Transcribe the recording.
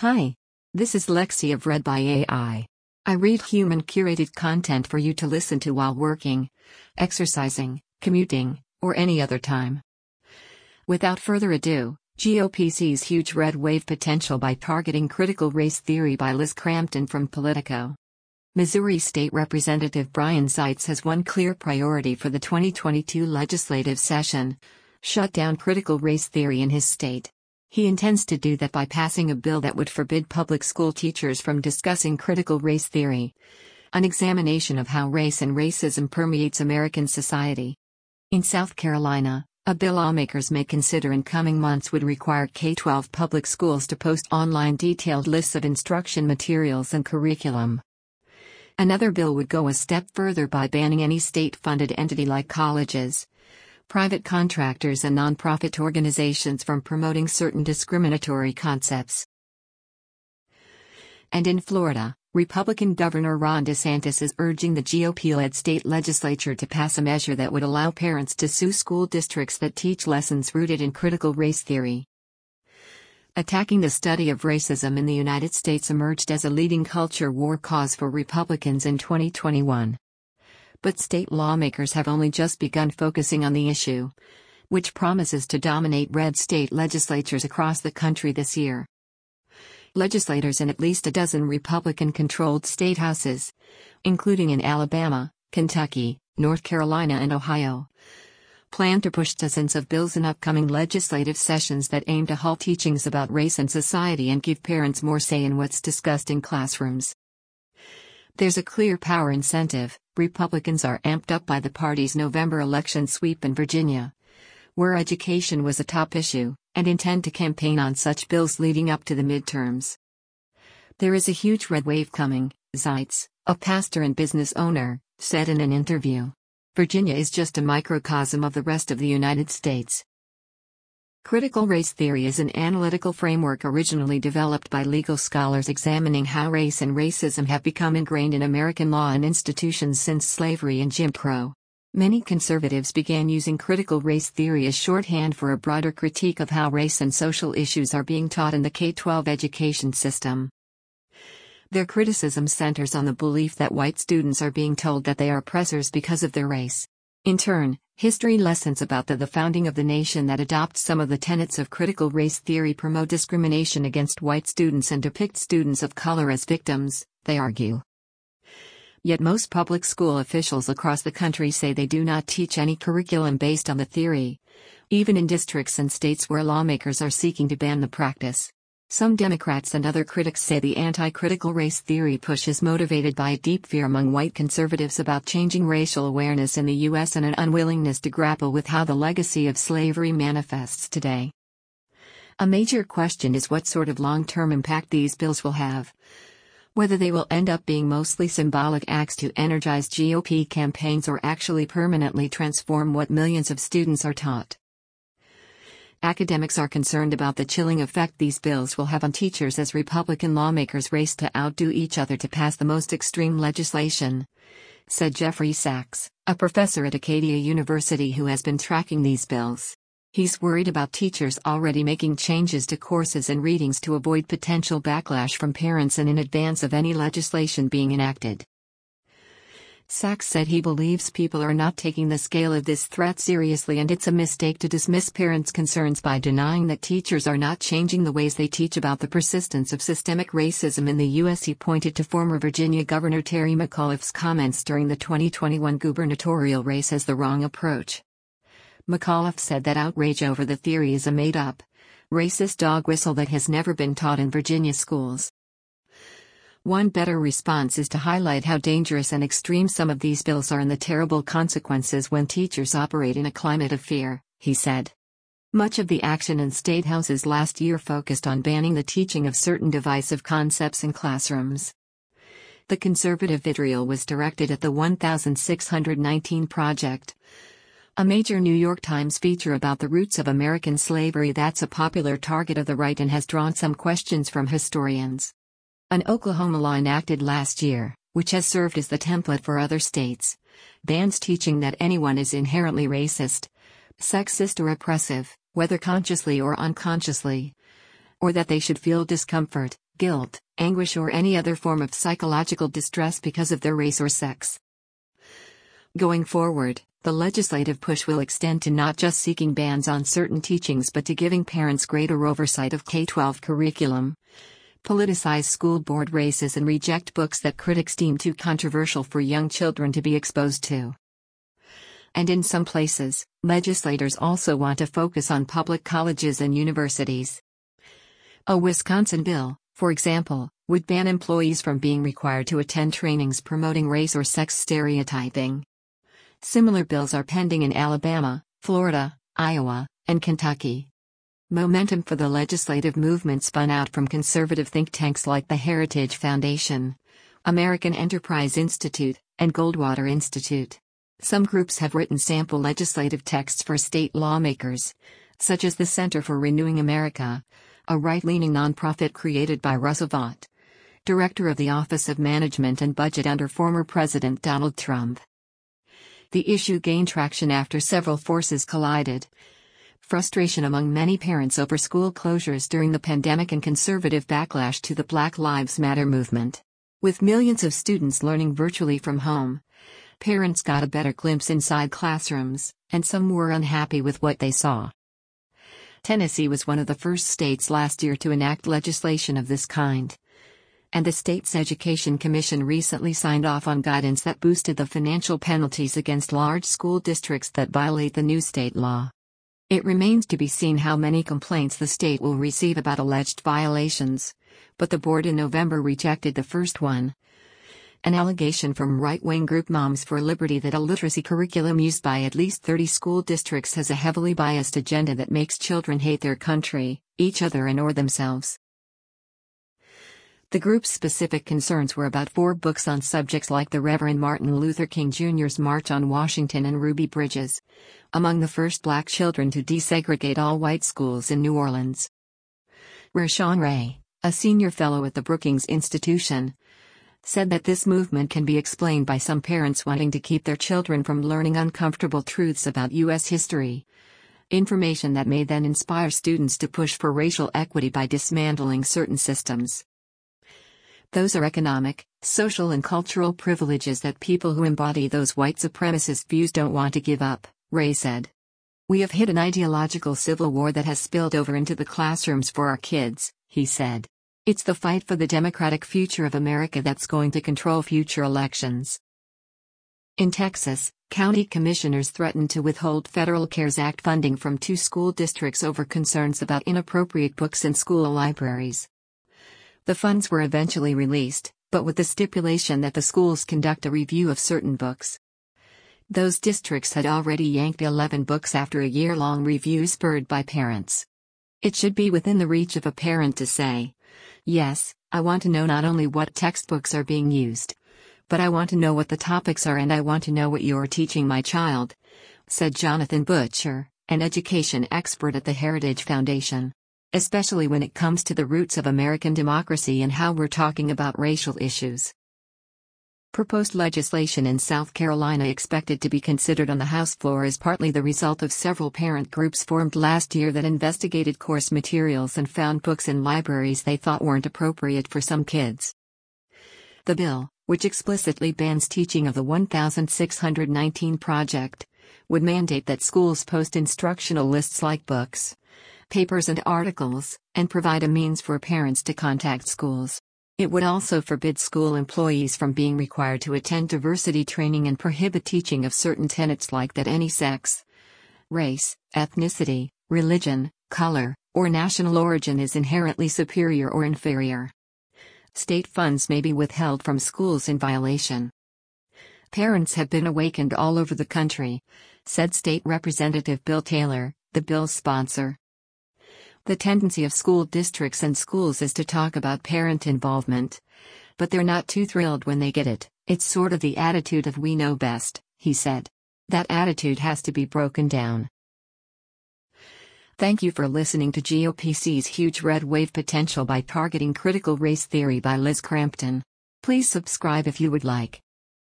Hi. This is Lexi of Read by AI. I read human curated content for you to listen to while working, exercising, commuting, or any other time. Without further ado, GOP sees huge red wave potential by targeting critical race theory by Liz Crampton from Politico. Missouri State Representative Brian Seitz has one clear priority for the 2022 legislative session shut down critical race theory in his state. He intends to do that by passing a bill that would forbid public school teachers from discussing critical race theory, an examination of how race and racism permeates American society. In South Carolina, a bill lawmakers may consider in coming months would require K 12 public schools to post online detailed lists of instruction materials and curriculum. Another bill would go a step further by banning any state funded entity like colleges, private contractors and nonprofit organizations from promoting certain discriminatory concepts. And in Florida, Republican Governor Ron DeSantis is urging the GOP led state legislature to pass a measure that would allow parents to sue school districts that teach lessons rooted in critical race theory. Attacking the study of racism in the United States emerged as a leading culture war cause for Republicans in 2021 but state lawmakers have only just begun focusing on the issue, which promises to dominate red state legislatures across the country this year. Legislators in at least a dozen Republican controlled state houses, including in Alabama, Kentucky, North Carolina, and Ohio, plan to push dozens of bills in upcoming legislative sessions that aim to halt teachings about race and society and give parents more say in what's discussed in classrooms. There's a clear power incentive. Republicans are amped up by the party's November election sweep in Virginia, where education was a top issue, and intend to campaign on such bills leading up to the midterms. There is a huge red wave coming, Seitz, a pastor and business owner, said in an interview. Virginia is just a microcosm of the rest of the United States. Critical race theory is an analytical framework originally developed by legal scholars examining how race and racism have become ingrained in American law and institutions since slavery and Jim Crow. Many conservatives began using critical race theory as shorthand for a broader critique of how race and social issues are being taught in the K 12 education system. Their criticism centers on the belief that white students are being told that they are oppressors because of their race. In turn, history lessons about the, the founding of the nation that adopt some of the tenets of critical race theory promote discrimination against white students and depict students of color as victims, they argue. Yet most public school officials across the country say they do not teach any curriculum based on the theory, even in districts and states where lawmakers are seeking to ban the practice. Some Democrats and other critics say the anti critical race theory push is motivated by a deep fear among white conservatives about changing racial awareness in the U.S. and an unwillingness to grapple with how the legacy of slavery manifests today. A major question is what sort of long term impact these bills will have. Whether they will end up being mostly symbolic acts to energize GOP campaigns or actually permanently transform what millions of students are taught. Academics are concerned about the chilling effect these bills will have on teachers as Republican lawmakers race to outdo each other to pass the most extreme legislation, said Jeffrey Sachs, a professor at Acadia University who has been tracking these bills. He's worried about teachers already making changes to courses and readings to avoid potential backlash from parents and in advance of any legislation being enacted. Sachs said he believes people are not taking the scale of this threat seriously and it's a mistake to dismiss parents' concerns by denying that teachers are not changing the ways they teach about the persistence of systemic racism in the U.S. He pointed to former Virginia Governor Terry McAuliffe's comments during the 2021 gubernatorial race as the wrong approach. McAuliffe said that outrage over the theory is a made up, racist dog whistle that has never been taught in Virginia schools. One better response is to highlight how dangerous and extreme some of these bills are and the terrible consequences when teachers operate in a climate of fear, he said. Much of the action in state houses last year focused on banning the teaching of certain divisive concepts in classrooms. The conservative vitriol was directed at the 1619 Project, a major New York Times feature about the roots of American slavery that's a popular target of the right and has drawn some questions from historians. An Oklahoma law enacted last year, which has served as the template for other states, bans teaching that anyone is inherently racist, sexist, or oppressive, whether consciously or unconsciously, or that they should feel discomfort, guilt, anguish, or any other form of psychological distress because of their race or sex. Going forward, the legislative push will extend to not just seeking bans on certain teachings but to giving parents greater oversight of K 12 curriculum. Politicize school board races and reject books that critics deem too controversial for young children to be exposed to. And in some places, legislators also want to focus on public colleges and universities. A Wisconsin bill, for example, would ban employees from being required to attend trainings promoting race or sex stereotyping. Similar bills are pending in Alabama, Florida, Iowa, and Kentucky. Momentum for the legislative movement spun out from conservative think tanks like the Heritage Foundation, American Enterprise Institute, and Goldwater Institute. Some groups have written sample legislative texts for state lawmakers, such as the Center for Renewing America, a right leaning nonprofit created by Russell Vought, director of the Office of Management and Budget under former President Donald Trump. The issue gained traction after several forces collided. Frustration among many parents over school closures during the pandemic and conservative backlash to the Black Lives Matter movement. With millions of students learning virtually from home, Parents got a better glimpse inside classrooms, and some were unhappy with what they saw. Tennessee was one of the first states last year to enact legislation of this kind. And the state's Education Commission recently signed off on guidance that boosted the financial penalties against large school districts that violate the new state law. It remains to be seen how many complaints the state will receive about alleged violations, but the board in November rejected the first one, an allegation from right wing group Moms for Liberty that a literacy curriculum used by at least 30 school districts has a heavily biased agenda that makes children hate their country, each other, and or themselves. The group's specific concerns were about four books on subjects like the Reverend Martin Luther King Jr.'s March on Washington and Ruby Bridges, among the first black children to desegregate all white schools in New Orleans. Rashawn Ray, a senior fellow at the Brookings Institution, said that this movement can be explained by some parents wanting to keep their children from learning uncomfortable truths about U.S. history. Information that may then inspire students to push for racial equity by dismantling certain systems. Those are economic, social, and cultural privileges that people who embody those white supremacist views don't want to give up, Ray said. We have hit an ideological civil war that has spilled over into the classrooms for our kids, he said. It's the fight for the democratic future of America that's going to control future elections. In Texas, county commissioners threatened to withhold federal CARES Act funding from two school districts over concerns about inappropriate books in school libraries. The funds were eventually released, but with the stipulation that the schools conduct a review of certain books. Those districts had already yanked 11 books after a year long review spurred by parents. It should be within the reach of a parent to say, Yes, I want to know not only what textbooks are being used, but I want to know what the topics are and I want to know what you're teaching my child, said Jonathan Butcher, an education expert at the Heritage Foundation. Especially when it comes to the roots of American democracy and how we're talking about racial issues. Proposed legislation in South Carolina expected to be considered on the House floor is partly the result of several parent groups formed last year that investigated course materials and found books in libraries they thought weren't appropriate for some kids. The bill, which explicitly bans teaching of the 1619 Project, would mandate that schools post instructional lists like books, papers, and articles, and provide a means for parents to contact schools. It would also forbid school employees from being required to attend diversity training and prohibit teaching of certain tenets like that any sex, race, ethnicity, religion, color, or national origin is inherently superior or inferior. State funds may be withheld from schools in violation. Parents have been awakened all over the country, said State Representative Bill Taylor, the bill's sponsor. The tendency of school districts and schools is to talk about parent involvement. But they're not too thrilled when they get it, it's sort of the attitude of we know best, he said. That attitude has to be broken down. Thank you for listening to GOP sees Huge Red Wave Potential by Targeting Critical Race Theory by Liz Crampton. Please subscribe if you would like.